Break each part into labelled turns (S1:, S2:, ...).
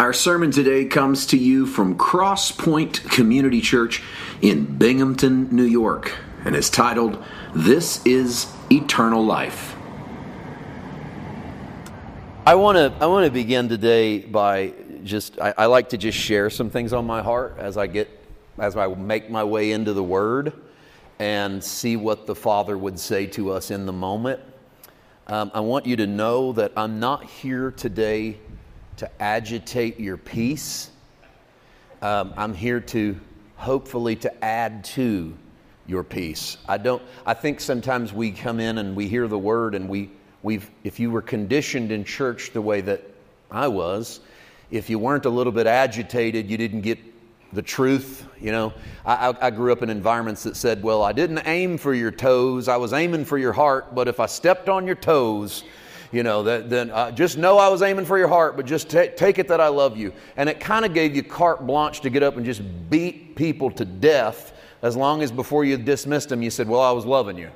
S1: Our sermon today comes to you from Cross Point Community Church in Binghamton, New York, and is titled, This is Eternal Life.
S2: I want to I want to begin today by just I, I, like to just share some things on my heart as I get as I make my way into the Word and see what the Father would say to us in the moment. Um, I want you to know that I'm not here today to agitate your peace. Um, I'm here to hopefully to add to your peace. I don't. I think sometimes we come in and we hear the word and we we've. If you were conditioned in church the way that I was, if you weren't a little bit agitated, you didn't get the truth. You know, I, I, grew up in environments that said, well, I didn't aim for your toes, I was aiming for your heart, but if I stepped on your toes, you know, that, then uh, just know I was aiming for your heart, but just t- take it that I love you. And it kind of gave you carte blanche to get up and just beat people to death as long as before you dismissed them, you said, well, I was loving you.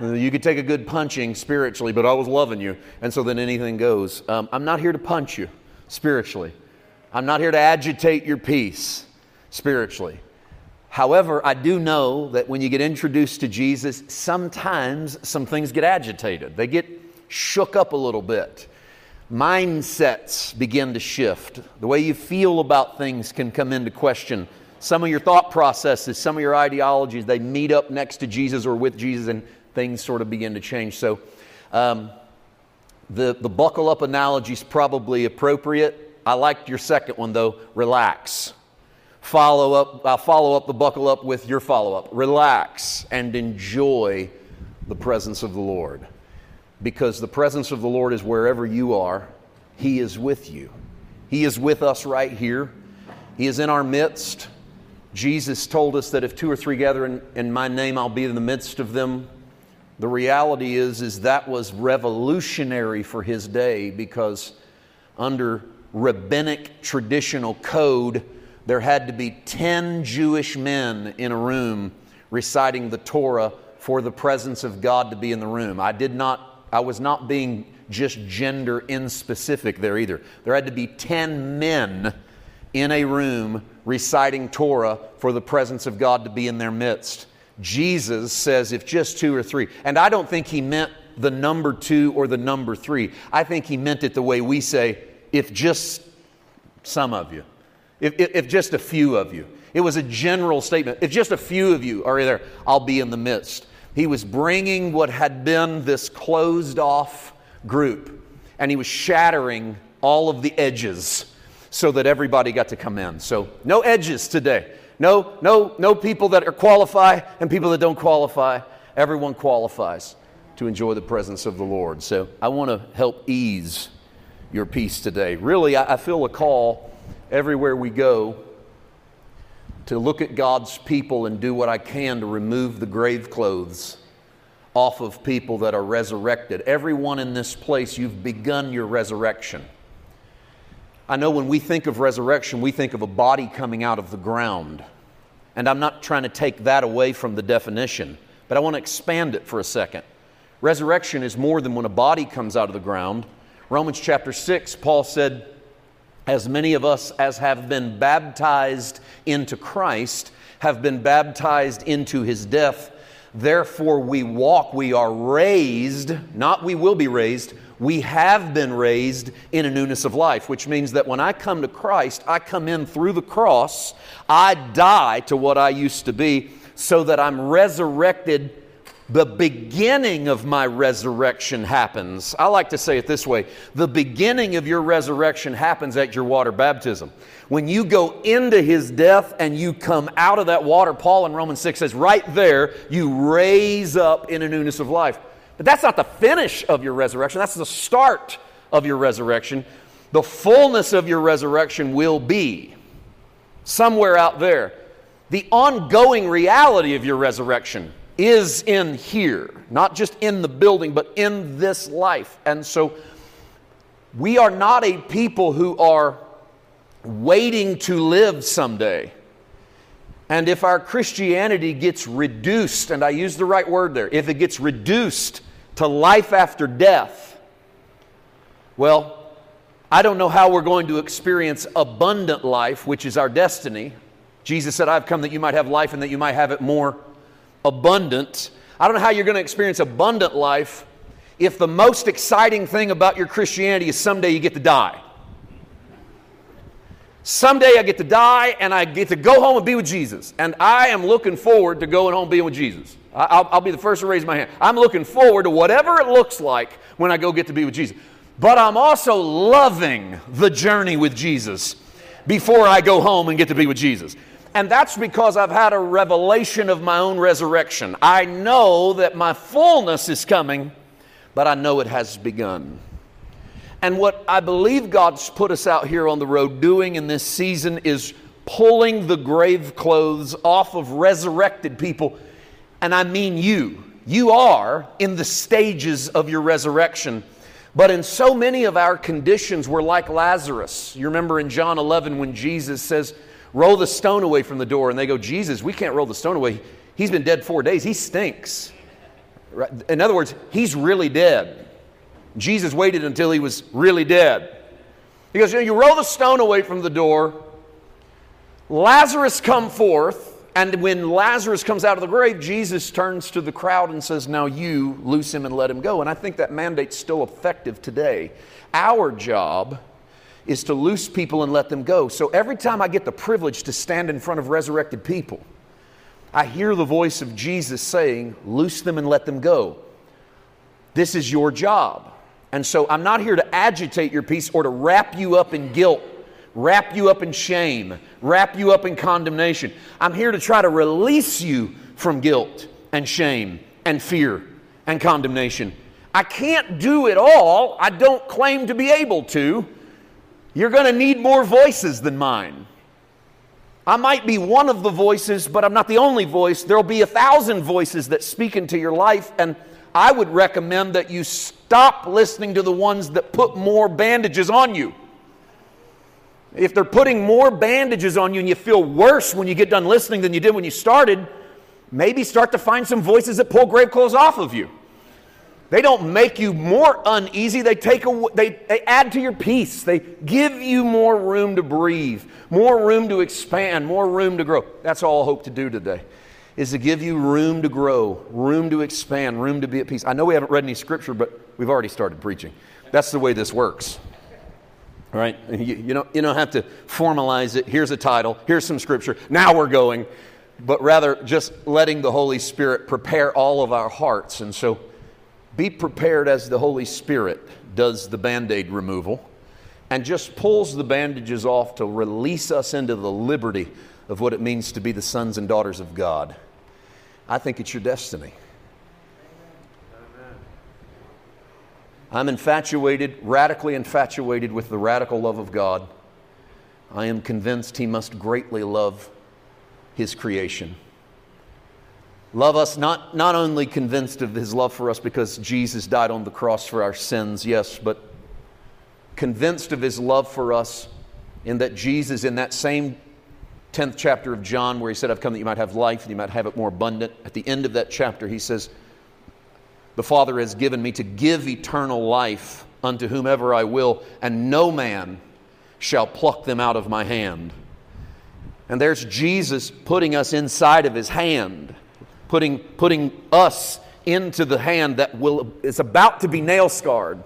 S2: You could take a good punching spiritually, but I was loving you. And so then anything goes. Um, I'm not here to punch you spiritually. I'm not here to agitate your peace spiritually. However, I do know that when you get introduced to Jesus, sometimes some things get agitated. They get shook up a little bit. Mindsets begin to shift. The way you feel about things can come into question. Some of your thought processes, some of your ideologies, they meet up next to Jesus or with Jesus, and things sort of begin to change. So, um, the, the buckle up analogy is probably appropriate. I liked your second one, though relax follow up, I'll follow up the buckle up with your follow up. Relax and enjoy the presence of the Lord. Because the presence of the Lord is wherever you are, He is with you. He is with us right here, He is in our midst. Jesus told us that if two or three gather in, in my name, I'll be in the midst of them. The reality is, is that was revolutionary for his day because under rabbinic traditional code, there had to be 10 Jewish men in a room reciting the Torah for the presence of God to be in the room. I did not, I was not being just gender inspecific there either. There had to be 10 men in a room reciting Torah for the presence of God to be in their midst. Jesus says, if just two or three, and I don't think he meant the number two or the number three. I think he meant it the way we say, if just some of you. If, if, if, just a few of you. It was a general statement. If just a few of you are there, I'll be in the midst. He was bringing what had been this closed off group, and he was shattering all of the edges so that everybody got to come in. So, no edges today. No, no, no people that are qualify and people that don't qualify. Everyone qualifies to enjoy the presence of the Lord. So, I want to help ease your peace today. Really, I, I feel a call everywhere we go to look at God's people and do what I can to remove the grave clothes off of people that are resurrected. Everyone in this place, you've begun your resurrection. I know when we think of resurrection, we think of a body coming out of the ground. And I'm not trying to take that away from the definition, but I want to expand it for a second. Resurrection is more than when a body comes out of the ground. Romans chapter 6, Paul said, as many of us as have been baptized into Christ have been baptized into his death. Therefore, we walk, we are raised, not we will be raised, we have been raised in a newness of life, which means that when I come to Christ, I come in through the cross, I die to what I used to be, so that I'm resurrected the beginning of my resurrection happens. I like to say it this way the beginning of your resurrection happens at your water baptism. When you go into his death and you come out of that water, Paul in Romans 6 says, right there, you raise up in a newness of life. But that's not the finish of your resurrection, that's the start of your resurrection. The fullness of your resurrection will be somewhere out there. The ongoing reality of your resurrection is in here, not just in the building, but in this life. And so we are not a people who are waiting to live someday. And if our Christianity gets reduced, and I use the right word there, if it gets reduced to life after death, well, I don't know how we're going to experience abundant life, which is our destiny. Jesus said, I've come that you might have life and that you might have it more abundant. I don't know how you're going to experience abundant life if the most exciting thing about your Christianity is someday you get to die. Someday I get to die and I get to go home and be with Jesus. And I am looking forward to going home being with Jesus. I'll, I'll, be the first to raise my hand. I'm looking forward to whatever it looks like when I go get to be with Jesus. But I'm also loving the journey with Jesus before I go home and get to be with Jesus. And that's because I've had a revelation of my own resurrection. I know that my fullness is coming, but I know it has begun. And what I believe God's put us out here on the road doing in this season is pulling the grave clothes off of resurrected people. And I mean you. You are in the stages of your resurrection. But in so many of our conditions, we're like Lazarus. You remember in John 11 when Jesus says, Roll the stone away from the door. And they go, Jesus, we can't roll the stone away. He's been dead four days. He stinks. In other words, he's really dead. Jesus waited until he was really dead. He goes, You, know, you roll the stone away from the door. Lazarus come forth. And when Lazarus comes out of the grave, Jesus turns to the crowd and says, Now you loose him and let him go. And I think that mandate's still effective today. Our job is to loose people and let them go. So every time I get the privilege to stand in front of resurrected people, I hear the voice of Jesus saying, Loose them and let them go. This is your job. And so I'm not here to agitate your peace or to wrap you up in guilt, wrap you up in shame, wrap you up in condemnation. I'm here to try to release you from guilt and shame and fear and condemnation. I can't do it all. I don't claim to be able to. You're going to need more voices than mine. I might be one of the voices, but I'm not the only voice. There'll be a thousand voices that speak into your life, and I would recommend that you stop listening to the ones that put more bandages on you. If they're putting more bandages on you and you feel worse when you get done listening than you did when you started, maybe start to find some voices that pull grave clothes off of you. They don't make you more uneasy. They take a, they, they add to your peace. They give you more room to breathe, more room to expand, more room to grow. That's all I hope to do today, is to give you room to grow, room to expand, room to be at peace. I know we haven't read any scripture, but we've already started preaching. That's the way this works. All right? You, you, don't, you don't have to formalize it. Here's a title. Here's some scripture. Now we're going. But rather just letting the Holy Spirit prepare all of our hearts. And so be prepared as the Holy Spirit does the band aid removal and just pulls the bandages off to release us into the liberty of what it means to be the sons and daughters of God. I think it's your destiny. I'm infatuated, radically infatuated with the radical love of God. I am convinced He must greatly love His creation. Love us, not, not only convinced of his love for us because Jesus died on the cross for our sins, yes, but convinced of his love for us in that Jesus, in that same 10th chapter of John, where he said, I've come that you might have life and you might have it more abundant, at the end of that chapter, he says, The Father has given me to give eternal life unto whomever I will, and no man shall pluck them out of my hand. And there's Jesus putting us inside of his hand putting, putting us into the hand that will, is about to be nail scarred.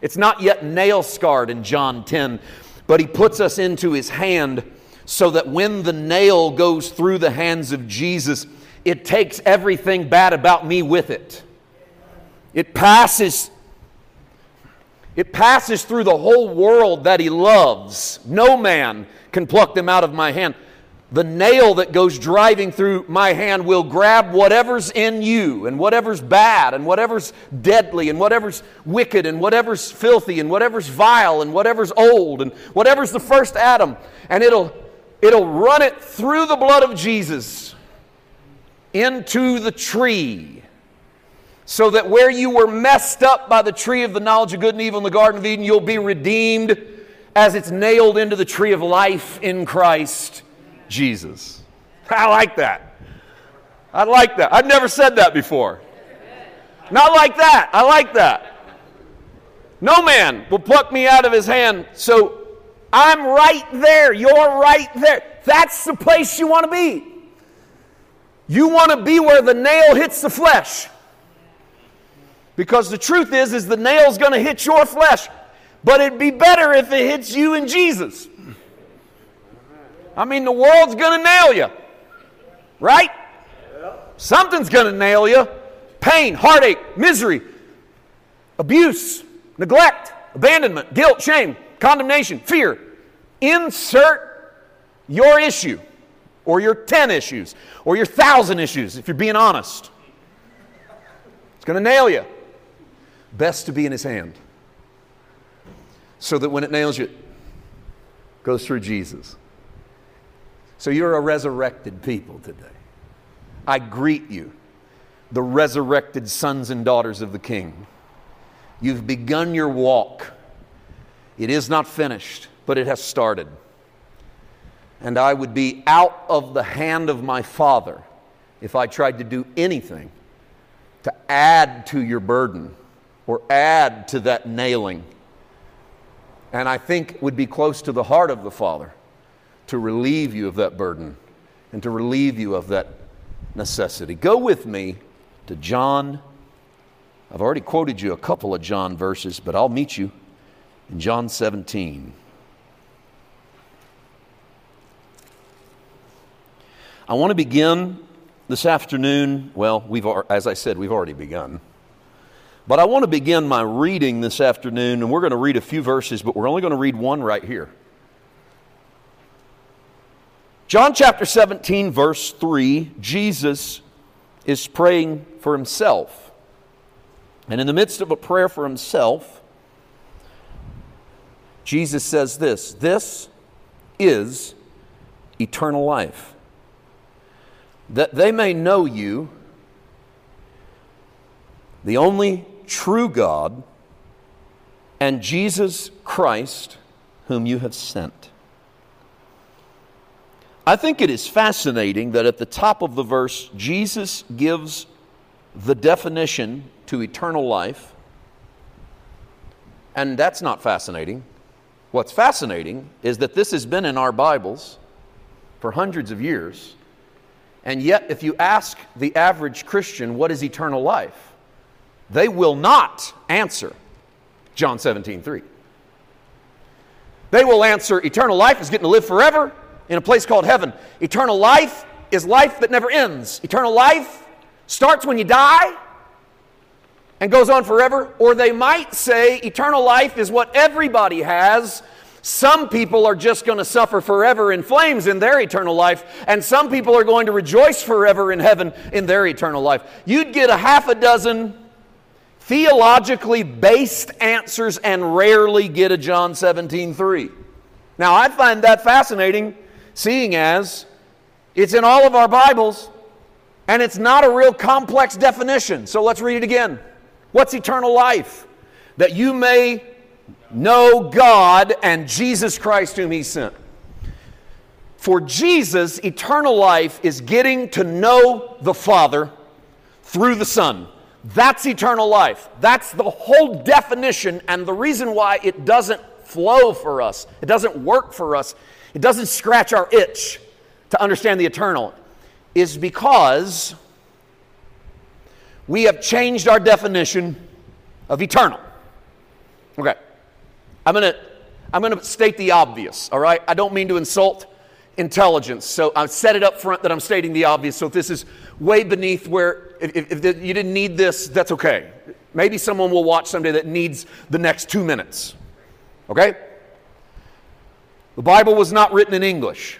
S2: It's not yet nail scarred in John 10, but he puts us into his hand so that when the nail goes through the hands of Jesus, it takes everything bad about me with it. It passes it passes through the whole world that he loves. No man can pluck them out of my hand the nail that goes driving through my hand will grab whatever's in you and whatever's bad and whatever's deadly and whatever's wicked and whatever's filthy and whatever's vile and whatever's old and whatever's the first Adam. And it'll it'll run it through the blood of Jesus into the tree so that where you were messed up by the tree of the knowledge of good and evil in the garden of Eden you'll be redeemed as it's nailed into the tree of life in Christ Jesus. I like that. I like that. I've never said that before. Not like that. I like that. No man will pluck me out of his hand. So I'm right there. You're right there. That's the place you want to be. You want to be where the nail hits the flesh. Because the truth is is the nail's going to hit your flesh. But it'd be better if it hits you and Jesus. I mean, the world's going to nail you. Right? Something's going to nail you. Pain, heartache, misery, abuse, neglect, abandonment, guilt, shame, condemnation, fear. Insert your issue or your 10 issues or your 1,000 issues if you're being honest. It's going to nail you. Best to be in his hand so that when it nails you, it goes through Jesus. So you're a resurrected people today. I greet you, the resurrected sons and daughters of the King. You've begun your walk. It is not finished, but it has started. And I would be out of the hand of my Father if I tried to do anything to add to your burden or add to that nailing. And I think would be close to the heart of the Father to relieve you of that burden and to relieve you of that necessity. Go with me to John I've already quoted you a couple of John verses, but I'll meet you in John 17. I want to begin this afternoon. Well, we've, as I said, we've already begun. But I want to begin my reading this afternoon, and we're going to read a few verses, but we're only going to read one right here. John chapter 17, verse 3, Jesus is praying for himself. And in the midst of a prayer for himself, Jesus says this This is eternal life. That they may know you, the only true God, and Jesus Christ, whom you have sent. I think it is fascinating that at the top of the verse, Jesus gives the definition to eternal life. And that's not fascinating. What's fascinating is that this has been in our Bibles for hundreds of years. And yet, if you ask the average Christian, what is eternal life? They will not answer John 17, 3. They will answer eternal life is getting to live forever in a place called heaven. Eternal life is life that never ends. Eternal life starts when you die and goes on forever. Or they might say eternal life is what everybody has. Some people are just going to suffer forever in flames in their eternal life, and some people are going to rejoice forever in heaven in their eternal life. You'd get a half a dozen theologically based answers and rarely get a John 17 3. Now, I find that fascinating, seeing as it's in all of our Bibles, and it's not a real complex definition. So let's read it again. What's eternal life? That you may know God and Jesus Christ, whom He sent. For Jesus, eternal life is getting to know the Father through the Son. That's eternal life. That's the whole definition and the reason why it doesn't flow for us. It doesn't work for us. It doesn't scratch our itch to understand the eternal is because we have changed our definition of eternal. Okay. I'm going to I'm going to state the obvious, all right? I don't mean to insult intelligence. So I've set it up front that I'm stating the obvious. So if this is way beneath where, if, if, if you didn't need this, that's okay. Maybe someone will watch someday that needs the next two minutes. Okay? The Bible was not written in English.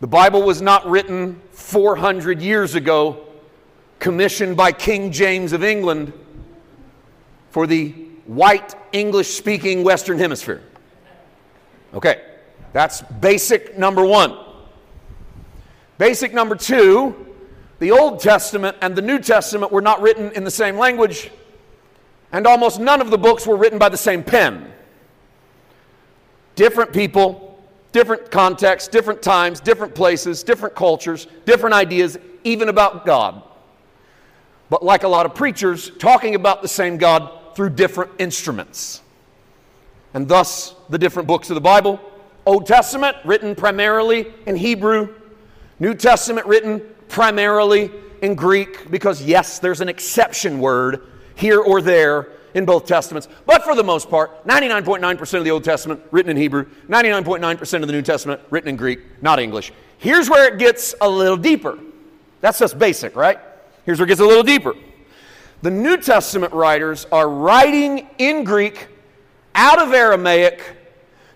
S2: The Bible was not written 400 years ago commissioned by King James of England for the white English speaking Western Hemisphere. Okay, that's basic number one. Basic number two the Old Testament and the New Testament were not written in the same language, and almost none of the books were written by the same pen. Different people, different contexts, different times, different places, different cultures, different ideas, even about God but like a lot of preachers, talking about the same God through different instruments. And thus, the different books of the Bible Old Testament, written primarily in Hebrew, New Testament, written primarily in Greek, because yes, there's an exception word here or there in both Testaments. But for the most part, 99.9% of the Old Testament written in Hebrew, 99.9% of the New Testament written in Greek, not English. Here's where it gets a little deeper. That's just basic, right? Here's where it gets a little deeper. The New Testament writers are writing in Greek out of Aramaic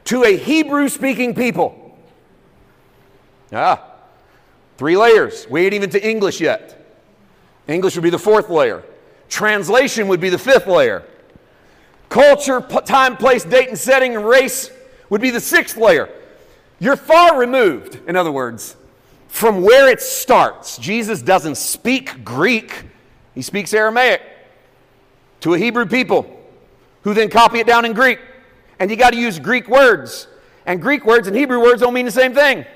S2: to a Hebrew speaking people. Ah, three layers. We ain't even to English yet. English would be the fourth layer. Translation would be the fifth layer. Culture, time, place, date, and setting, and race would be the sixth layer. You're far removed, in other words, from where it starts. Jesus doesn't speak Greek, he speaks Aramaic to a Hebrew people who then copy it down in Greek. And you got to use Greek words. And Greek words and Hebrew words don't mean the same thing.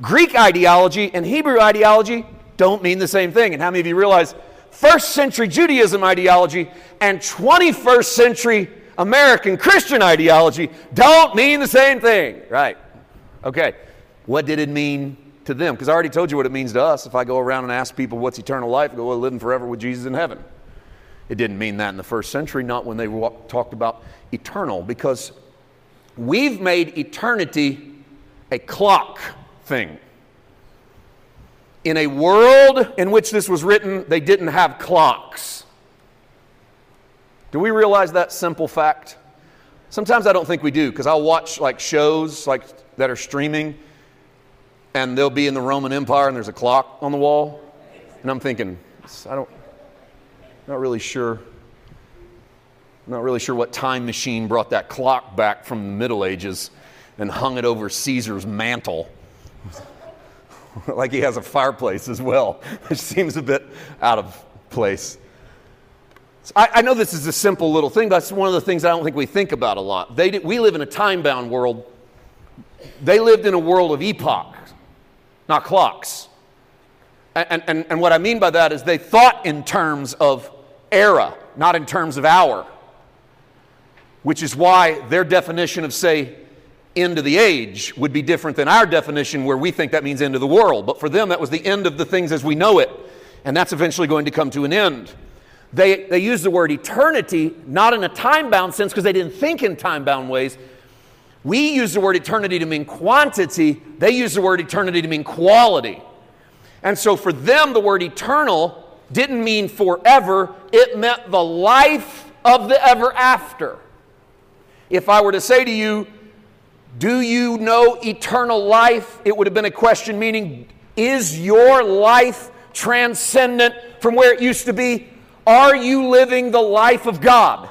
S2: Greek ideology and Hebrew ideology don't mean the same thing. And how many of you realize first century Judaism ideology and 21st century American Christian ideology don't mean the same thing? Right. Okay. What did it mean to them? Because I already told you what it means to us. If I go around and ask people what's eternal life, I go, well, living forever with Jesus in heaven. It didn't mean that in the first century, not when they talked about eternal, because we've made eternity a clock thing. In a world in which this was written, they didn't have clocks. Do we realize that simple fact? Sometimes I don't think we do because I'll watch like shows like that are streaming and they'll be in the Roman Empire and there's a clock on the wall and I'm thinking I don't not really sure I'm not really sure what time machine brought that clock back from the Middle Ages and hung it over Caesar's mantle. like he has a fireplace as well, which seems a bit out of place. So I, I, know this is a simple little thing, but it's one of the things I don't think we think about a lot. They did, we live in a time bound world. They lived in a world of epoch, not clocks. And, and, and what I mean by that is they thought in terms of era, not in terms of hour which is why their definition of, say, end of the age would be different than our definition, where we think that means end of the world. But for them, that was the end of the things as we know it, and that's eventually going to come to an end. They, they use the word eternity not in a time bound sense because they didn't think in time bound ways. We use the word eternity to mean quantity, they use the word eternity to mean quality. And so for them, the word eternal didn't mean forever, it meant the life of the ever after. If I were to say to you, Do you know eternal life? It would have been a question meaning, Is your life transcendent from where it used to be? Are you living the life of God?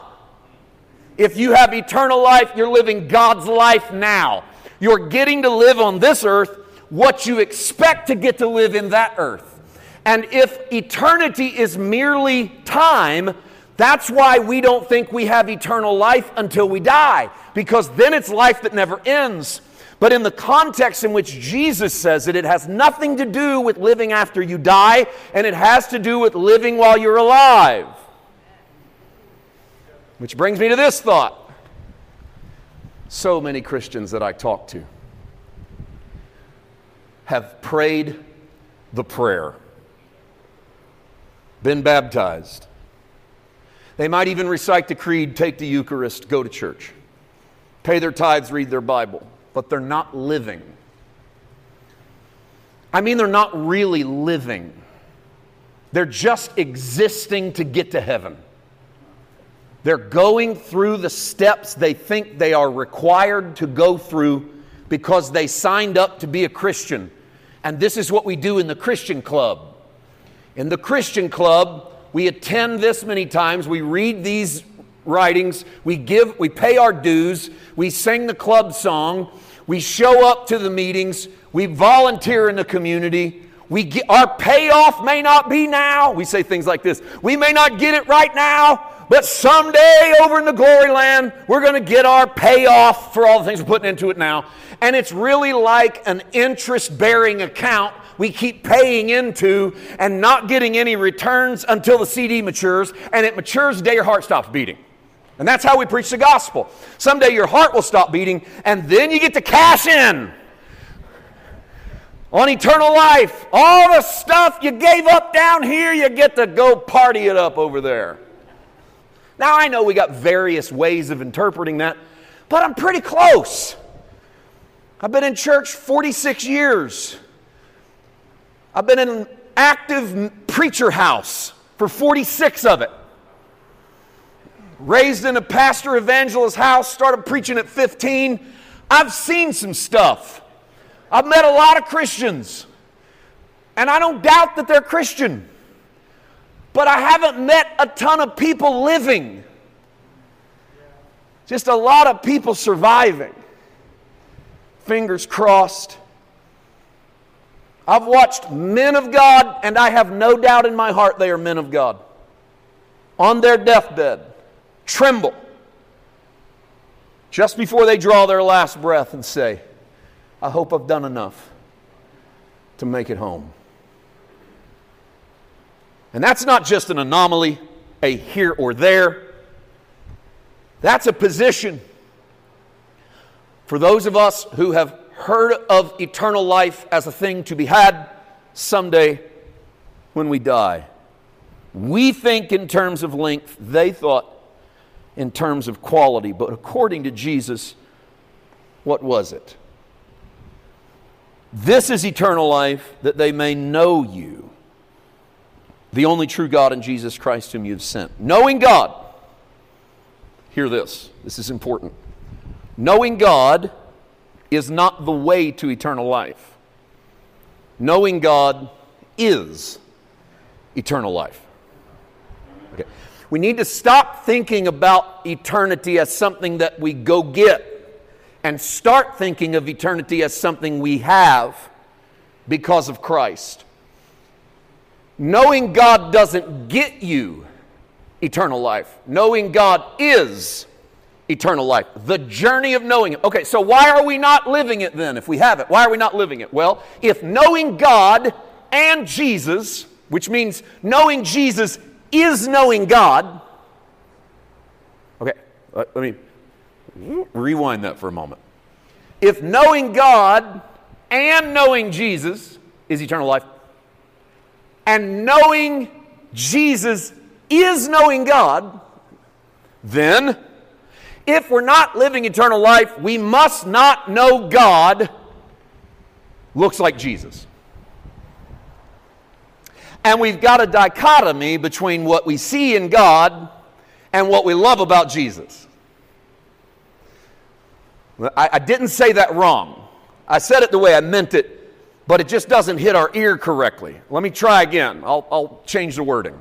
S2: If you have eternal life, you're living God's life now. You're getting to live on this earth what you expect to get to live in that earth. And if eternity is merely time, that's why we don't think we have eternal life until we die, because then it's life that never ends. But in the context in which Jesus says it, it has nothing to do with living after you die, and it has to do with living while you're alive. Which brings me to this thought. So many Christians that I talk to have prayed the prayer, been baptized, they might even recite the creed, take the Eucharist, go to church, pay their tithes, read their Bible, but they're not living. I mean, they're not really living, they're just existing to get to heaven. They're going through the steps they think they are required to go through because they signed up to be a Christian. And this is what we do in the Christian club. In the Christian club, we attend this many times, we read these writings, we give, we pay our dues, we sing the club song, we show up to the meetings, we volunteer in the community. We get, our payoff may not be now. We say things like this We may not get it right now, but someday over in the glory land, we're going to get our payoff for all the things we're putting into it now. And it's really like an interest bearing account we keep paying into and not getting any returns until the CD matures. And it matures the day your heart stops beating. And that's how we preach the gospel. Someday your heart will stop beating, and then you get to cash in on eternal life. All the stuff you gave up down here, you get to go party it up over there. Now, I know we got various ways of interpreting that, but I'm pretty close. I've been in church 46 years. I've been in an active preacher house for 46 of it. Raised in a pastor evangelist house, started preaching at 15. I've seen some stuff. I've met a lot of Christians, and I don't doubt that they're Christian, but I haven't met a ton of people living. Just a lot of people surviving. Fingers crossed. I've watched men of God, and I have no doubt in my heart they are men of God, on their deathbed, tremble just before they draw their last breath and say, I hope I've done enough to make it home. And that's not just an anomaly, a here or there. That's a position for those of us who have heard of eternal life as a thing to be had someday when we die. We think in terms of length, they thought in terms of quality, but according to Jesus, what was it? This is eternal life, that they may know you, the only true God and Jesus Christ whom you have sent. Knowing God, hear this, this is important. Knowing God is not the way to eternal life. Knowing God is eternal life. Okay. We need to stop thinking about eternity as something that we go get and start thinking of eternity as something we have because of Christ. Knowing God doesn't get you eternal life, knowing God is eternal life. The journey of knowing it. Okay, so why are we not living it then if we have it? Why are we not living it? Well, if knowing God and Jesus, which means knowing Jesus is knowing God. Okay, let, me rewind that for a moment. If knowing God and knowing Jesus is eternal life, and knowing Jesus is knowing God, then if we're not living eternal life, we must not know God looks like Jesus. And we've got a dichotomy between what we see in God and what we love about Jesus. I, I, didn't say that wrong. I said it the way I meant it, but it just doesn't hit our ear correctly. Let me try again. I'll, I'll change the wording.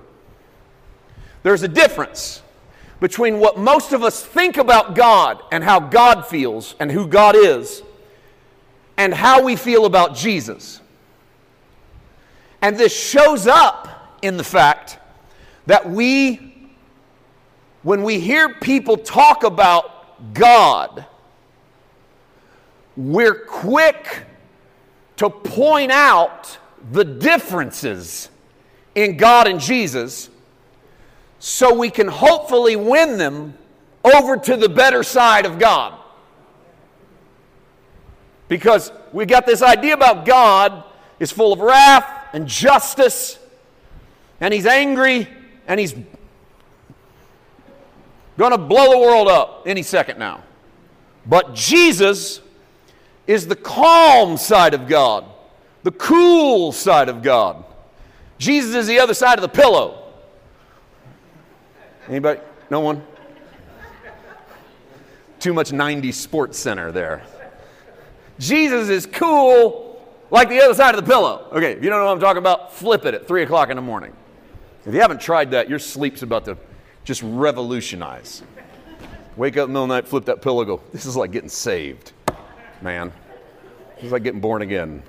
S2: There's a difference between what most of us think about God and how God feels and who God is and how we feel about Jesus. And this shows up in the fact that we, when we hear people talk about God, we're quick to point out the differences in God and Jesus so we can hopefully win them over to the better side of God. Because we got this idea about God is full of wrath and justice, and he's angry, and he's going to blow the world up any second now. But Jesus is the calm side of God, the cool side of God. Jesus is the other side of the pillow. Anybody? No one? Too much 90s SportsCenter there. Jesus is cool like the other side of the pillow. Okay, if you don't know what I'm talking about, flip it at 3 o'clock in the morning. If you haven't tried that, your sleep's about to just revolutionize. Wake up in the middle of the night, flip that pillow, go, this is like getting saved, man. This is like getting born again.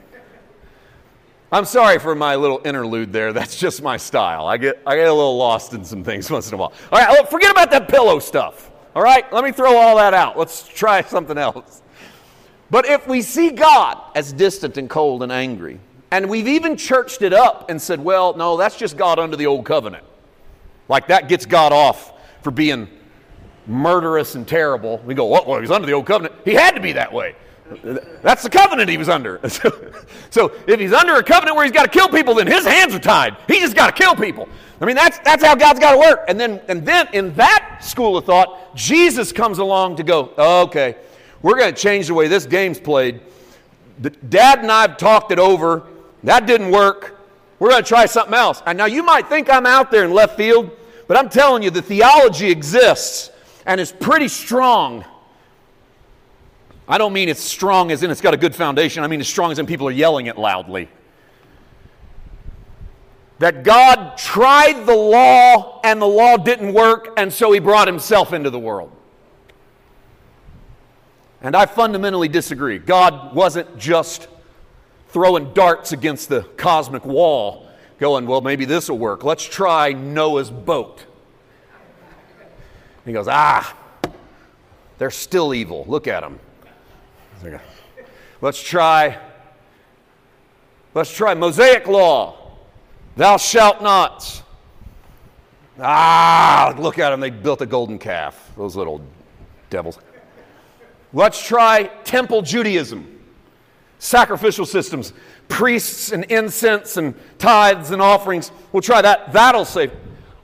S2: I'm sorry for my little interlude there. That's just my style. I get, I get a little lost in some things once in a while. All right, forget about that pillow stuff. All right, let me throw all that out. Let's try something else. But if we see God as distant and cold and angry, and we've even churched it up and said, well, no, that's just God under the old covenant. Like that gets God off for being murderous and terrible. We go, well, he was under the old covenant. He had to be that way. That's the covenant he was under. So, so, if he's under a covenant where he's got to kill people, then his hands are tied. He just got to kill people. I mean, that's, that's how God's got to work. And then, and then in that school of thought, Jesus comes along to go, okay, we're going to change the way this game's played. Dad and I have talked it over. That didn't work. We're going to try something else. And now you might think I'm out there in left field, but I'm telling you, the theology exists and is pretty strong. I don't mean it's strong as in it's got a good foundation. I mean as strong as in people are yelling it loudly. That God tried the law and the law didn't work, and so he brought himself into the world. And I fundamentally disagree. God wasn't just throwing darts against the cosmic wall, going, well, maybe this will work. Let's try Noah's boat. He goes, ah, they're still evil. Look at them. Let's try. Let's try Mosaic law. Thou shalt not. Ah, look at them. They built a golden calf. Those little devils. Let's try temple Judaism. Sacrificial systems, priests and incense and tithes and offerings. We'll try that. That'll save.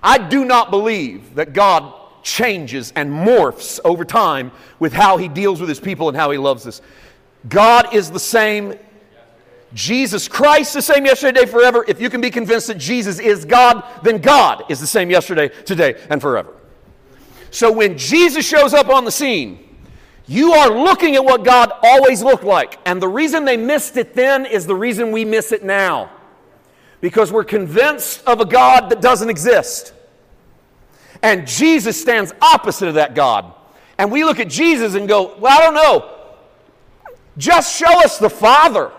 S2: I do not believe that God changes and morphs over time with how he deals with his people and how he loves us. God is the same. Jesus Christ the same yesterday, forever. If you can be convinced that Jesus is God, then God is the same yesterday, today, and forever. So when Jesus shows up on the scene, you are looking at what God always looked like. And the reason they missed it then is the reason we miss it now. Because we're convinced of a God that doesn't exist. And Jesus stands opposite of that God. And we look at Jesus and go, well, I don't know. Just show us the Father.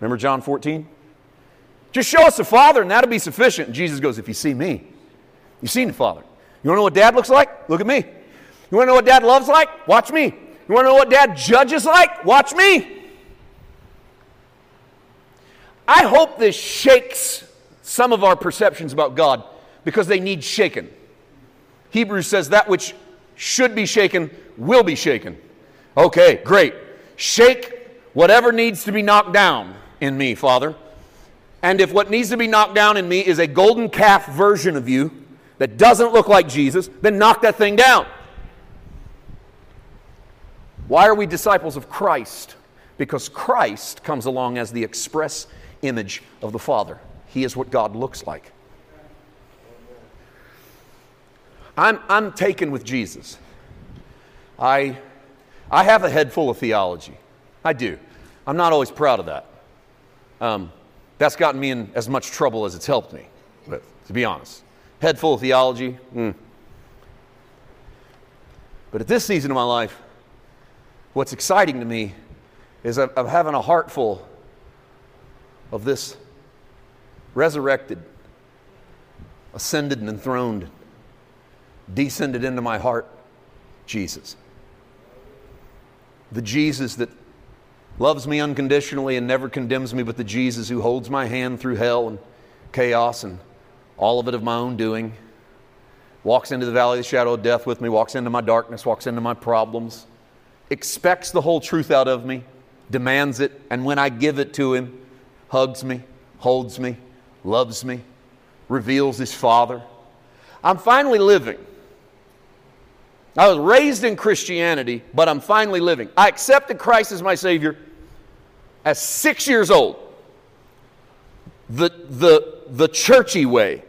S2: Remember John 14? Just show us the Father and that'll be sufficient. And Jesus goes, If you see me, you've seen the Father. You want to know what dad looks like? Look at me. You want to know what dad loves like? Watch me. You want to know what dad judges like? Watch me. I hope this shakes some of our perceptions about God because they need shaken. Hebrews says that which should be shaken will be shaken. Okay, great. Shake whatever needs to be knocked down in me, Father. And if what needs to be knocked down in me is a golden calf version of you that doesn't look like Jesus, then knock that thing down. Why are we disciples of Christ? Because Christ comes along as the express image of the Father. He is what God looks like. I'm, I'm taken with Jesus. I, I have a head full of theology. I do. I'm not always proud of that. Um, that's gotten me in as much trouble as it's helped me, but, to be honest. Head full of theology. Mm. But at this season of my life, what's exciting to me is I'm, I'm having a heart full of this resurrected, ascended, and enthroned descended into my heart Jesus. The Jesus that loves me unconditionally and never condemns me, but the Jesus who holds my hand through hell and chaos and all of it of my own doing, walks into the valley of the shadow of death with me, walks into my darkness, walks into my problems, expects the whole truth out of me, demands it, and when I give it to him, hugs me, holds me, loves me, reveals his Father. I'm finally living I was raised in Christianity, but I'm finally living. I accepted Christ as my Savior at six years old. The, the, the churchy way.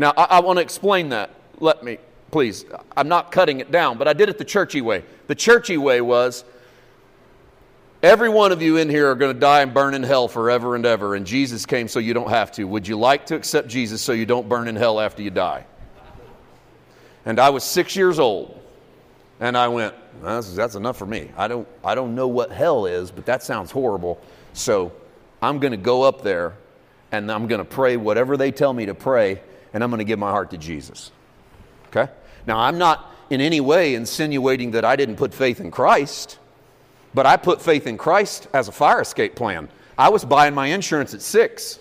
S2: Now, I, I want to explain that. Let me, please. I'm not cutting it down, but I did it the churchy way. The churchy way was every one of you in here are going to die and burn in hell forever and ever, and Jesus came so you don't have to. Would you like to accept Jesus so you don't burn in hell after you die? And I was six years old. And I went, that's, that's enough for me. I don't, I don't know what hell is, but that sounds horrible. So I'm going to go up there and I'm going to pray whatever they tell me to pray, and I'm going to give my heart to Jesus. Okay? Now, I'm not in any way insinuating that I didn't put faith in Christ, but I put faith in Christ as a fire escape plan. I was buying my insurance at six.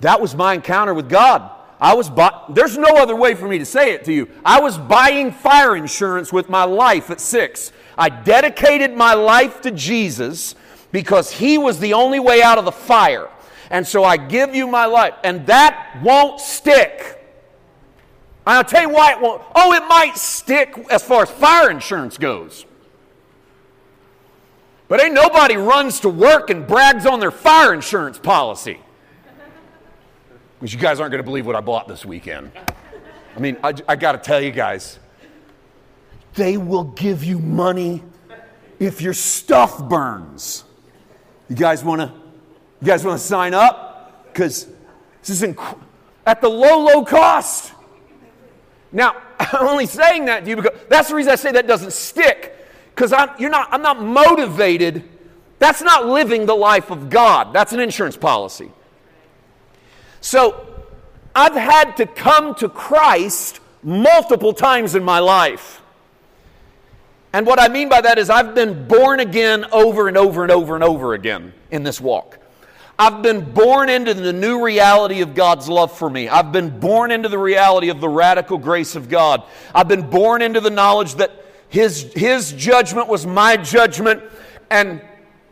S2: That was my encounter with God. I was buy- there's no other way for me to say it to you. I was buying fire insurance with my life at 6. I dedicated my life to Jesus because he was the only way out of the fire. And so I give you my life and that won't stick. I'll tell you why it won't. Oh, it might stick as far as fire insurance goes. But ain't nobody runs to work and brags on their fire insurance policy. Because you guys aren't going to believe what I bought this weekend. I mean, I, I got to tell you guys, they will give you money if your stuff burns. You guys want to? You guys want to sign up? Because this is inc- at the low, low cost. Now, I'm only saying that to you because that's the reason I say that doesn't stick. Because I'm, you're not, I'm not motivated. That's not living the life of God. That's an insurance policy. So I've had to come to Christ multiple times in my life. And what I mean by that is I've been born again over and over and over and over again in this walk. I've been born into the new reality of God's love for me. I've been born into the reality of the radical grace of God. I've been born into the knowledge that His, his judgment was my judgment, and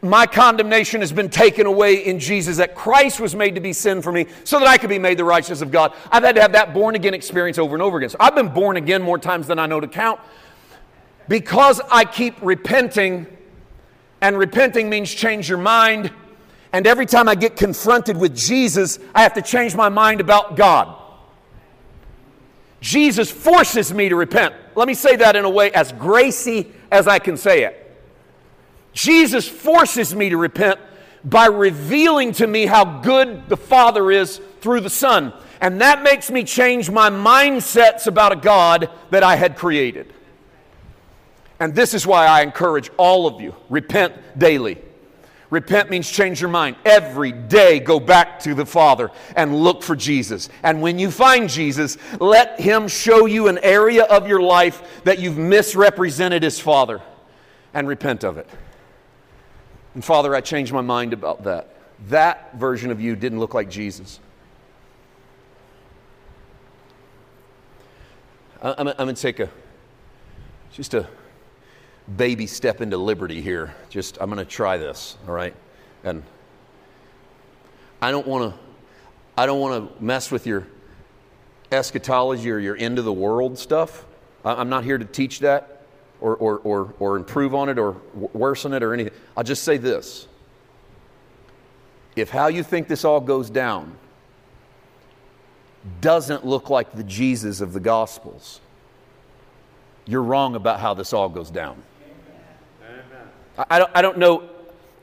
S2: my condemnation has been taken away in Jesus, that Christ was made to be sin for me so that I could be made the righteousness of God. I've had to have that born again experience over and over again. So I've been born again more times than I know to count because I keep repenting, and repenting means change your mind and every time I get confronted with Jesus, I have to change my mind about God. Jesus forces me to repent. Let me say that in a way as gracy as I can say it. Jesus forces me to repent by revealing to me how good the Father is through the Son. And that makes me change my mindsets about a God that I had created. And this is why I encourage all of you repent daily. Repent means change your mind. Every day, go back to the Father and look for Jesus. And when you find Jesus, let Him show you an area of your life that you've misrepresented His Father and repent of it. And Father, I changed my mind about that. That version of you didn't look like Jesus. I'm, I'm going to take a just a baby step into liberty here. Just, I'm going to try this, all right? And I don't want to, I don't want to mess with your eschatology or your end of the world stuff. I'm not here to teach that or, or, or, or improve on it or worsen it or anything. I'll just say this. If how you think this all goes down doesn't look like the Jesus of the Gospels, you're wrong about how this all goes down. I don't, I don't know.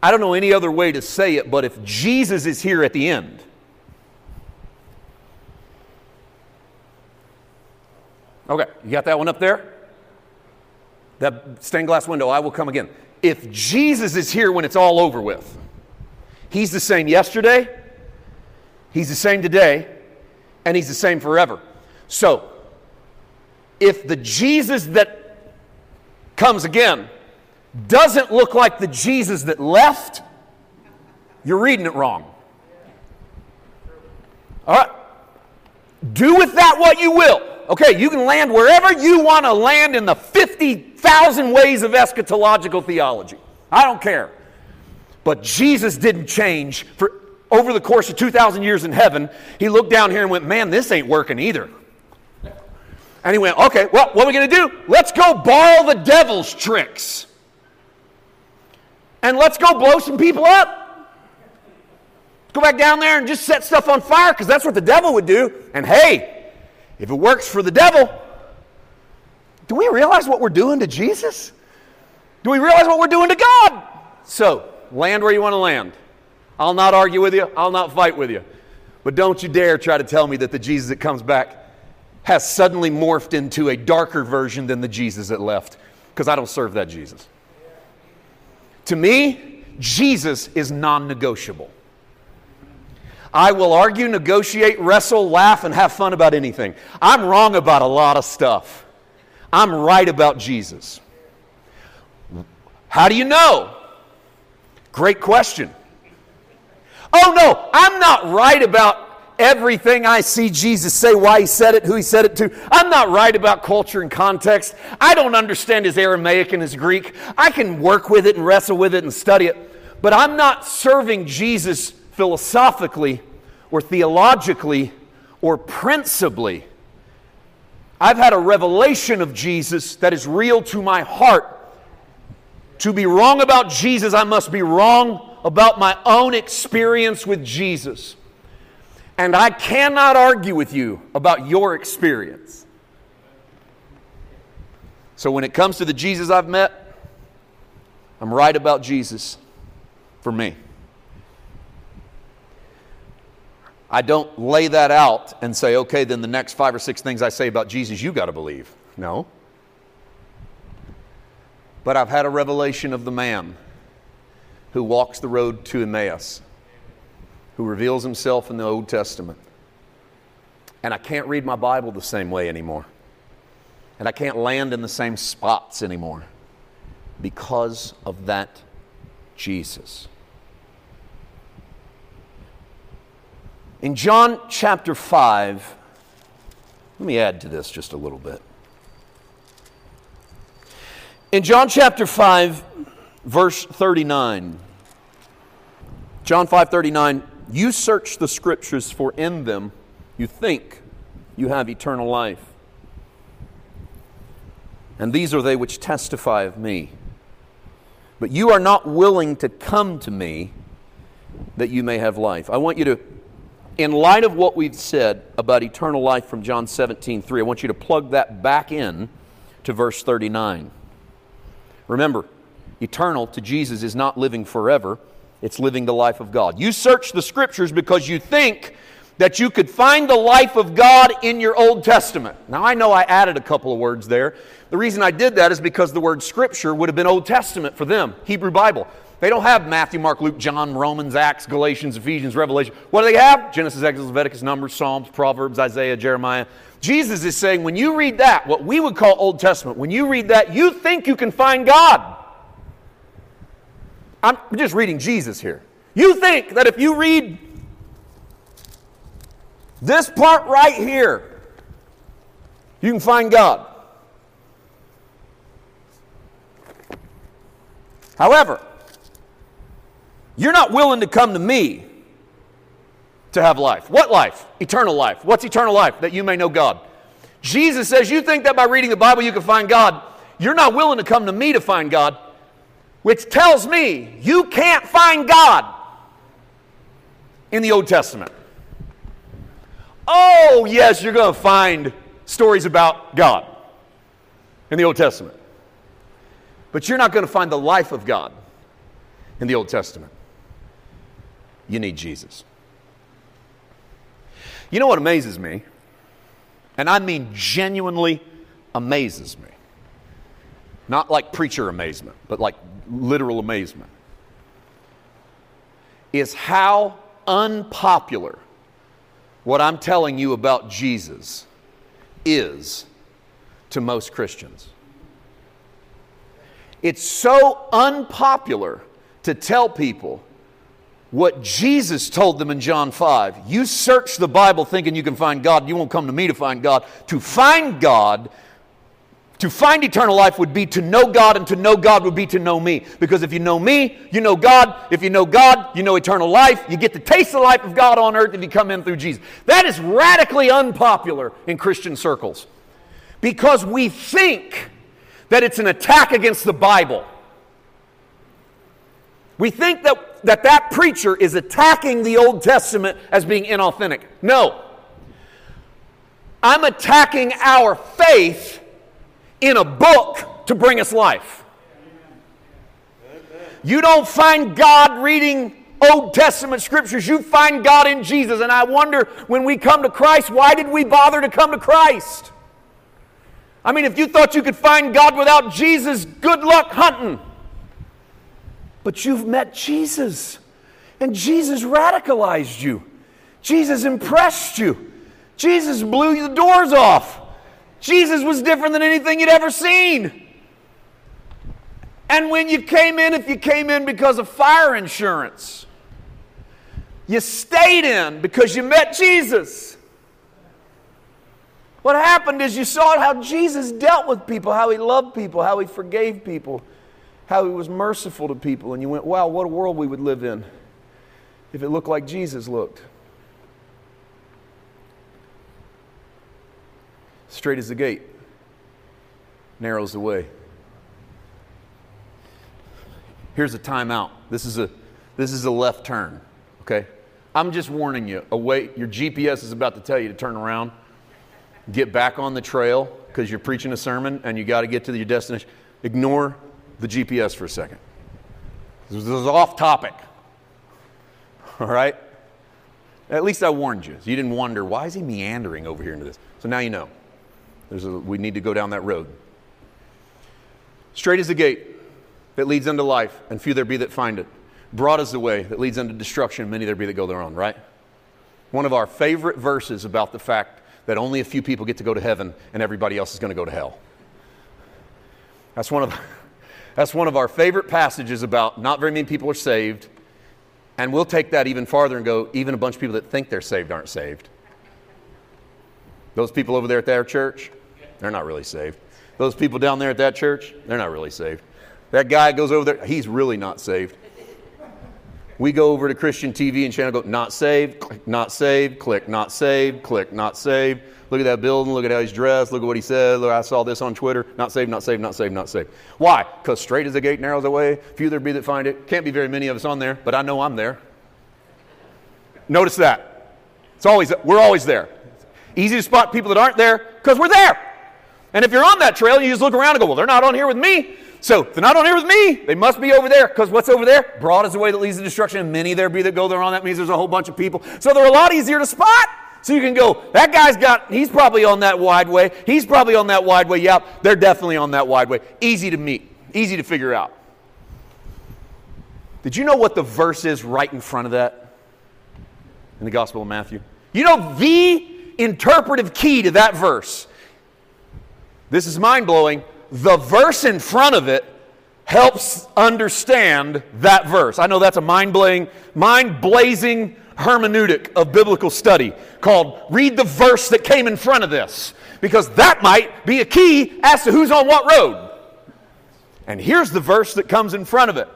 S2: I don't know any other way to say it, but if Jesus is here at the end, Okay, you got that one up there? That stained glass window, I will come again. If Jesus is here when it's all over with, He's the same yesterday, He's the same today, and He's the same forever. So, if the Jesus that comes again doesn't look like the Jesus that left, you're reading it wrong. All right? Do with that what you will. Okay, you can land wherever you want to land in the 50,000 ways of eschatological theology. I don't care. But Jesus didn't change for over the course of 2,000 years in heaven. He looked down here and went, Man, this ain't working either. And he went, Okay, well, what are we going to do? Let's go borrow the devil's tricks and let's go blow some people up. Go back down there and just set stuff on fire because that's what the devil would do. And hey, if it works for the devil, do we realize what we're doing to Jesus? Do we realize what we're doing to God? So, land where you want to land. I'll not argue with you, I'll not fight with you. But don't you dare try to tell me that the Jesus that comes back has suddenly morphed into a darker version than the Jesus that left, because I don't serve that Jesus. To me, Jesus is non negotiable. I will argue, negotiate, wrestle, laugh, and have fun about anything. I'm wrong about a lot of stuff. I'm right about Jesus. How do you know? Great question. Oh, no, I'm not right about everything I see Jesus say, why he said it, who he said it to. I'm not right about culture and context. I don't understand his Aramaic and his Greek. I can work with it and wrestle with it and study it. But I'm not serving Jesus philosophically or theologically or principally. I've had a revelation of Jesus that is real to my heart. To be wrong about Jesus, I must be wrong about my own experience with Jesus. And I cannot argue with you about your experience. So when it comes to the Jesus I've met, I'm right about Jesus for me. I don't lay that out and say, okay, then the next five or six things I say about Jesus, you got to believe. No. But I've had a revelation of the man who walks the road to Emmaus, who reveals himself in the Old Testament. And I can't read my Bible the same way anymore. And I can't land in the same spots anymore because of that Jesus. In John chapter 5, let me add to this just a little bit. In John chapter 5, verse 39, John 5 39, you search the scriptures, for in them you think you have eternal life. And these are they which testify of me. But you are not willing to come to me that you may have life. I want you to in light of what we've said about eternal life from John 17, 3, I want you to plug that back in to verse 39. Remember, eternal to Jesus is not living forever, it's living the life of God. You search the scriptures because you think that you could find the life of God in your Old Testament. Now, I know I added a couple of words there. The reason I did that is because the word scripture would have been Old Testament for them, Hebrew Bible. They don't have Matthew, Mark, Luke, John, Romans, Acts, Galatians, Ephesians, Revelation. What do they have? Genesis, Exodus, Leviticus, Numbers, Psalms, Proverbs, Isaiah, Jeremiah. Jesus is saying when you read that, what we would call Old Testament, when you read that, you think you can find God. I'm just reading Jesus here. You think that if you read this part right here, you can find God. However, you're not willing to come to me to have life. What life? Eternal life. What's eternal life? That you may know God. Jesus says, You think that by reading the Bible you can find God. You're not willing to come to me to find God, which tells me you can't find God in the Old Testament. Oh, yes, you're going to find stories about God in the Old Testament. But you're not going to find the life of God in the Old Testament you need Jesus. You know what amazes me? And I mean genuinely amazes me. Not like preacher amazement, but like literal amazement. Is how unpopular what I'm telling you about Jesus is to most Christians. It's so unpopular to tell people what Jesus told them in John 5. You search the Bible thinking you can find God. You won't come to me to find God. To find God, to find eternal life would be to know God, and to know God would be to know me. Because if you know me, you know God. If you know God, you know eternal life. You get to taste the life of God on earth if you come in through Jesus. That is radically unpopular in Christian circles because we think that it's an attack against the Bible. We think that, that that preacher is attacking the Old Testament as being inauthentic. No. I'm attacking our faith in a book to bring us life. You don't find God reading Old Testament scriptures. You find God in Jesus. And I wonder when we come to Christ, why did we bother to come to Christ? I mean, if you thought you could find God without Jesus, good luck hunting. But you've met Jesus, and Jesus radicalized you. Jesus impressed you. Jesus blew the doors off. Jesus was different than anything you'd ever seen. And when you came in, if you came in because of fire insurance, you stayed in because you met Jesus. What happened is you saw how Jesus dealt with people, how he loved people, how he forgave people, how he was merciful to people, and you went, wow, what a world we would live in if it looked like Jesus looked. Straight is the gate, narrows the way. Here's a timeout. This is a this is a left turn, okay? I'm just warning you. Away, your GPS is about to tell you to turn around, get back on the trail because you're preaching a sermon and you got to get to your destination. Ignore the GPS for a second. This is off topic. All right? At least I warned you. You didn't wonder, why is he meandering over here into this? So now you know. There's a, we need to go down that road. Straight is the gate that leads unto life, and few there be that find it. Broad is the way that leads unto destruction, many there be that go their own, right? One of our favorite verses about the fact that only a few people get to go to heaven and everybody else is going to go to hell. That's one of, that's one of our favorite passages about not very many people are saved. And we'll take that even farther and go, even a bunch of people that think they're saved aren't saved. Those people over there at their church, they're not really saved. Those people down there at that church, they're not really saved. That guy goes over there, he's really not saved. We go over to Christian TV and channel, go, not saved, click, not saved, click, not saved, click, not saved. Look at that building, look at how he's dressed, look at what he said. Look, I saw this on Twitter. Not saved, not saved, not saved, not saved. Why? Because straight is the gate, narrow is the way, few there be that find it. Can't be very many of us on there, but I know I'm there. Notice that. It's always, we're always there. Easy to spot people that aren't there because we're there. And if you're on that trail, you just look around and go, well, they're not on here with me. So they're not on here with me, they must be over there. Because what's over there? Broad is the way that leads to destruction, and many there be that go there on. That means there's a whole bunch of people. So they're a lot easier to spot. So you can go, that guy's got, he's probably on that wide way. He's probably on that wide way. Yep, they're definitely on that wide way. Easy to meet, easy to figure out. Did you know what the verse is right in front of that in the Gospel of Matthew? You know the interpretive key to that verse. This is mind blowing the verse in front of it helps understand that verse. I know that's a mind blowing, mind blazing hermeneutic of biblical study called read the verse that came in front of this because that might be a key as to who's on what road. And here's the verse that comes in front of it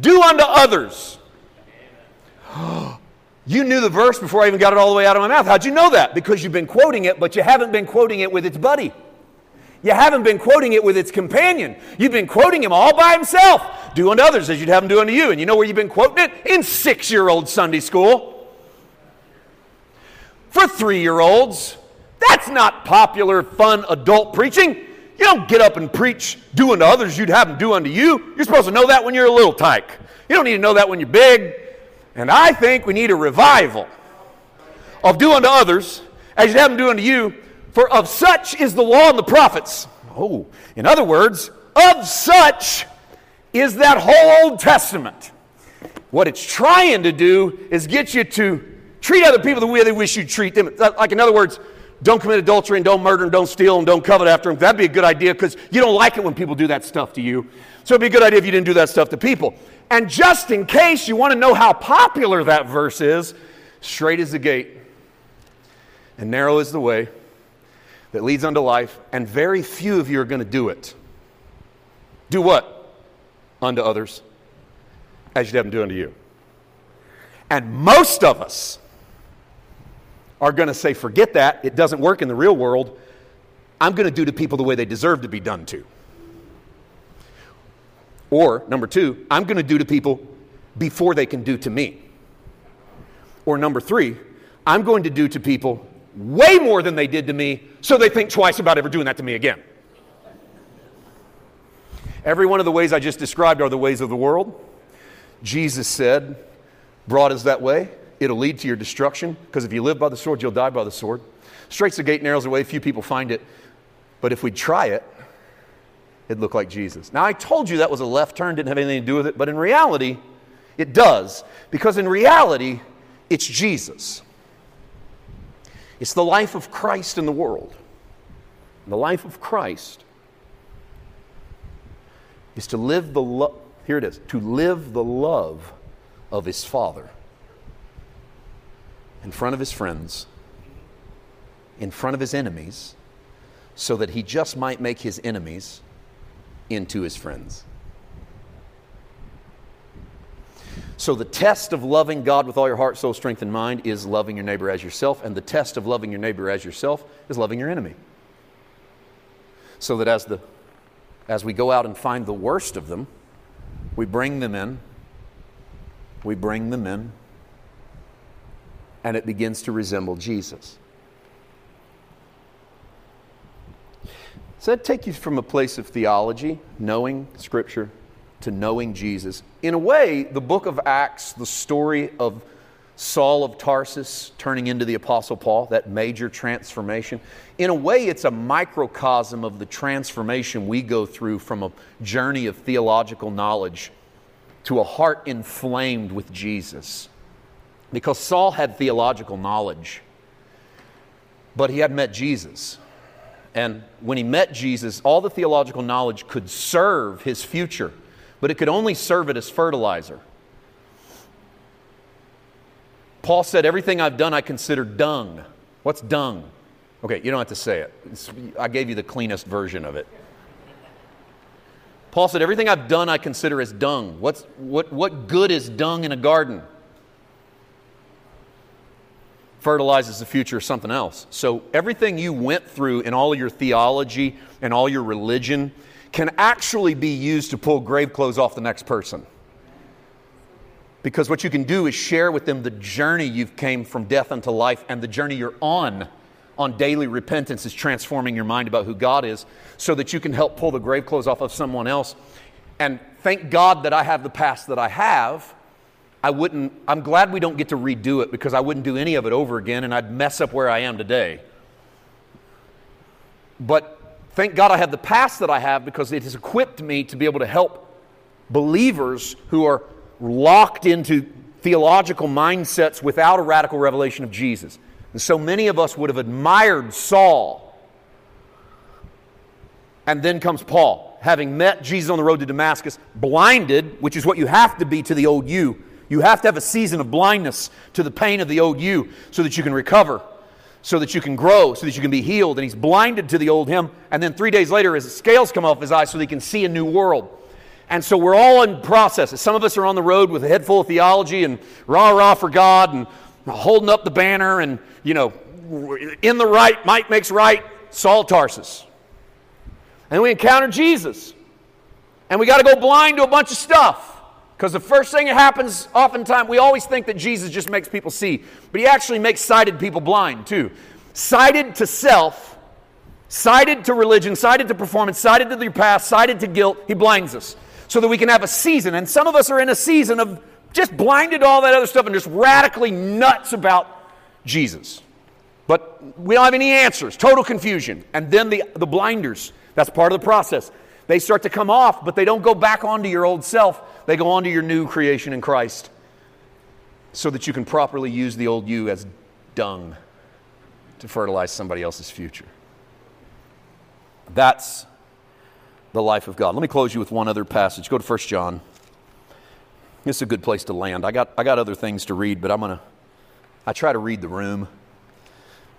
S2: Do unto others. You knew the verse before I even got it all the way out of my mouth. How'd you know that? Because you've been quoting it, but you haven't been quoting it with its buddy. You haven't been quoting it with its companion. You've been quoting him all by himself. Do unto others as you'd have him do unto you. And you know where you've been quoting it? In six year old Sunday school. For three year olds, that's not popular, fun adult preaching. You don't get up and preach, do unto others you'd have them do unto you. You're supposed to know that when you're a little tyke. You don't need to know that when you're big. And I think we need a revival of do unto others as you'd have them do unto you for of such is the law and the prophets. Oh, in other words, of such is that whole Old Testament. What it's trying to do is get you to treat other people the way they wish you'd treat them. Uh, like, in other words, don't commit adultery and don't murder and don't steal and don't covet after them. That'd be a good idea because you don't like it when people do that stuff to you. So it'd be a good idea if you didn't do that stuff to people. And just in case you want to know how popular that verse is, straight is the gate and narrow is the way that leads unto life, and very few of you are going to do it. Do what? Unto others, as you'd have them do unto you. And most of us are going to say, forget that. It doesn't work in the real world. I'm going to do to people the way they deserve to be done to. Or, number two, I'm going to do to people before they can do to me. Or, number three, I'm going to do to people way more than they did to me, so they think twice about ever doing that to me again. Every one of the ways I just described are the ways of the world. Jesus said, Broad is that way. It'll lead to your destruction, because if you live by the sword, you'll die by the sword. Straight's the gate, narrows the way, few people find it. But if we try it, it'd look like Jesus. Now, I told you that was a left turn, didn't have anything to do with it, but in reality, it does, because in reality, it's Jesus. It's the life of Christ in the world. The life of Christ is to live the love, here it is, to live the love of his Father in front of his friends, in front of his enemies, so that he just might make his enemies into his friends. So, the test of loving God with all your heart, soul, strength, and mind is loving your neighbor as yourself, and the test of loving your neighbor as yourself is loving your enemy. So that as, the, as we go out and find the worst of them, we bring them in, we bring them in, and it begins to resemble Jesus. So that take you from a place of theology, knowing Scripture, to knowing Jesus. In a way, the book of Acts, the story of Saul of Tarsus turning into the Apostle Paul, that major transformation, in a way, it's a microcosm of the transformation we go through from a journey of theological knowledge to a heart inflamed with Jesus. Because Saul had theological knowledge, but he had met Jesus. And when he met Jesus, all the theological knowledge could serve his future, but it could only serve it as fertilizer. Paul said, Everything I've done I consider dung. What's dung? Okay, you don't have to say it. It's, I gave you the cleanest version of it. Paul said, Everything I've done I consider as dung. What's, what, what good is dung in a garden? fertilizes the future of something else. So everything you went through in all your theology and all your religion can actually be used to pull grave clothes off the next person. Because what you can do is share with them the journey you've came from death unto life and the journey you're on on daily repentance is transforming your mind about who God is so that you can help pull the grave clothes off of someone else. And thank God that I have the past that I have I wouldn't, I'm glad we don't get to redo it because I wouldn't do any of it over again and I'd mess up where I am today. But thank God I have the past that I have because it has equipped me to be able to help believers who are locked into theological mindsets without a radical revelation of Jesus. And so many of us would have admired Saul. And then comes Paul, having met Jesus on the road to Damascus, blinded, which is what you have to be to the old you you have to have a season of blindness to the pain of the old you so that you can recover, so that you can grow, so that you can be healed. And he's blinded to the old him. And then three days later, his scales come off his eyes so that he can see a new world. And so we're all in processes. Some of us are on the road with a head full of theology and rah rah for God and holding up the banner and, you know, in the right, might makes right, Saul Tarsus. And we encounter Jesus. And we got to go blind to a bunch of stuff. Because the first thing that happens, oftentimes, we always think that Jesus just makes people see, but he actually makes sighted people blind too. Sighted to self, sighted to religion, sighted to performance, sighted to your past, sighted to guilt, he blinds us so that we can have a season. And some of us are in a season of just blinded to all that other stuff and just radically nuts about Jesus. But we don't have any answers, total confusion. And then the, the blinders, that's part of the process. They start to come off, but they don't go back onto your old self. They go onto your new creation in Christ so that you can properly use the old you as dung to fertilize somebody else's future. That's the life of God. Let me close you with one other passage. Go to 1 John. This is a good place to land. I got, I got other things to read, but I'm going to, I try to read the room.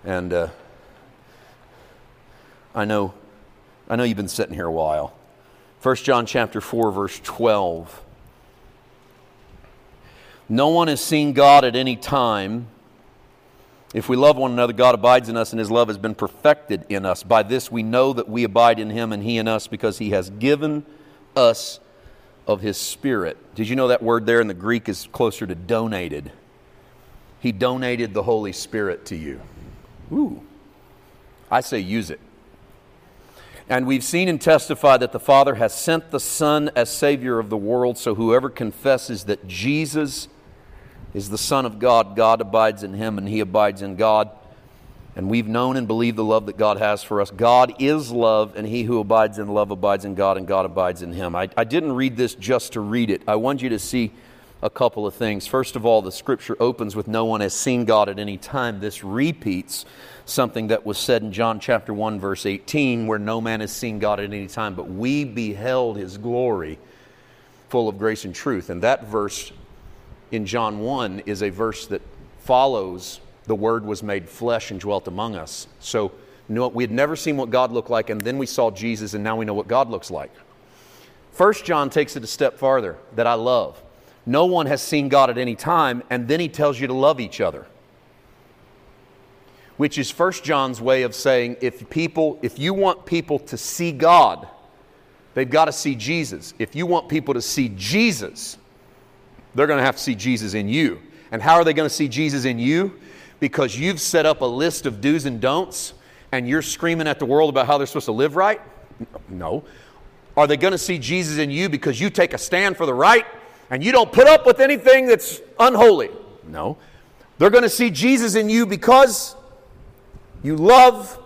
S2: And uh, I know I know you've been sitting here a while. 1 John chapter 4 verse 12. No one has seen God at any time. If we love one another, God abides in us, and his love has been perfected in us. By this we know that we abide in him and he in us, because he has given us of his Spirit. Did you know that word there in the Greek is closer to donated? He donated the Holy Spirit to you. Ooh. I say use it. And we've seen and testified that the Father has sent the Son as Savior of the world, so whoever confesses that Jesus is the Son of God, God abides in him and he abides in God. And we've known and believed the love that God has for us. God is love, and he who abides in love abides in God, and God abides in him. I, I didn't read this just to read it. I want you to see a couple of things. First of all, the scripture opens with no one has seen God at any time. This repeats something that was said in John chapter 1 verse 18 where no man has seen God at any time but we beheld his glory full of grace and truth and that verse in John 1 is a verse that follows the Word was made flesh and dwelt among us. So we had never seen what God looked like, and then we saw Jesus, and now we know what God looks like. First John takes it a step farther that I love. No one has seen God at any time, and then he tells you to love each other. Which is First John's way of saying if people, if you want people to see God, they've got to see Jesus. If you want people to see Jesus, they're going to have to see Jesus in you. And how are they going to see Jesus in you? Because you've set up a list of do's and don'ts and you're screaming at the world about how they're supposed to live right? No. Are they going to see Jesus in you because you take a stand for the right and you don't put up with anything that's unholy? No. They're going to see Jesus in you because you love,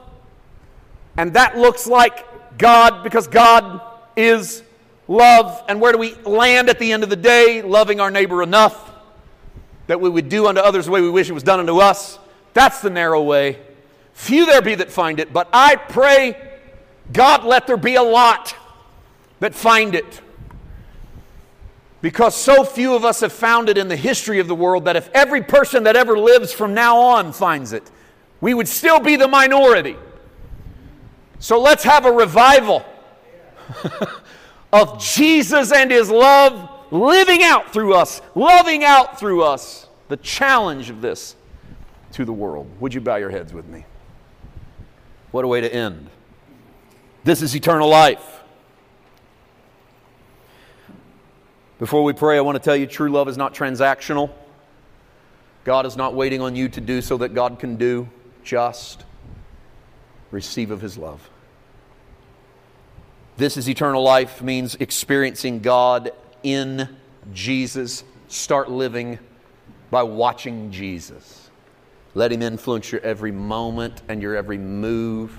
S2: and that looks like God because God is love. And where do we land at the end of the day? Loving our neighbor enough that we would do unto others the way we wish it was done unto us. That's the narrow way. Few there be that find it, but I pray, God, let there be a lot that find it. Because so few of us have found it in the history of the world that if every person that ever lives from now on finds it, we would still be the minority. So let's have a revival of Jesus and His love living out through us, loving out through us the challenge of this to the world. Would you bow your heads with me? What a way to end. This is eternal life. Before we pray, I want to tell you true love is not transactional. God is not waiting on you to do so that God can do. Just receive of His love. This is eternal life means experiencing God in Jesus. Start living by watching Jesus. Let Him influence your every moment and your every move.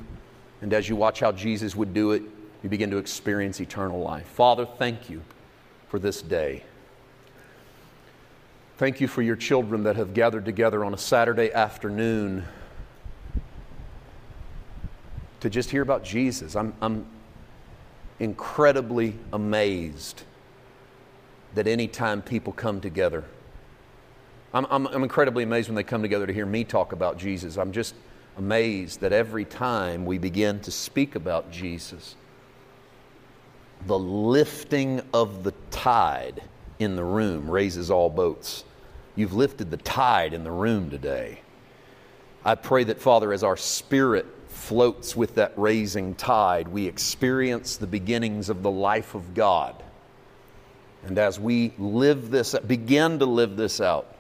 S2: And as you watch how Jesus would do it, you begin to experience eternal life. Father, thank you for this day. Thank you for your children that have gathered together on a Saturday afternoon to just hear about Jesus. I'm, I'm incredibly amazed that anytime people come together, I'm, I'm, I'm, incredibly amazed when they come together to hear me talk about Jesus. I'm just amazed that every time we begin to speak about Jesus, the lifting of the tide in the room raises all boats. You've lifted the tide in the room today. I pray that, Father, as our spirit floats with that raising tide, we experience the beginnings of the life of God. And as we live this, begin to live this out,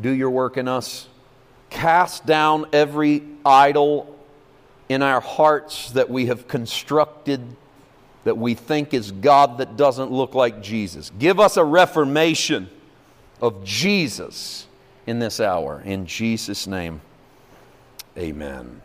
S2: do your work in us. Cast down every idol in our hearts that we have constructed that we think is God that doesn't look like Jesus. Give us a reformation of Jesus in this hour. In Jesus' name, amen.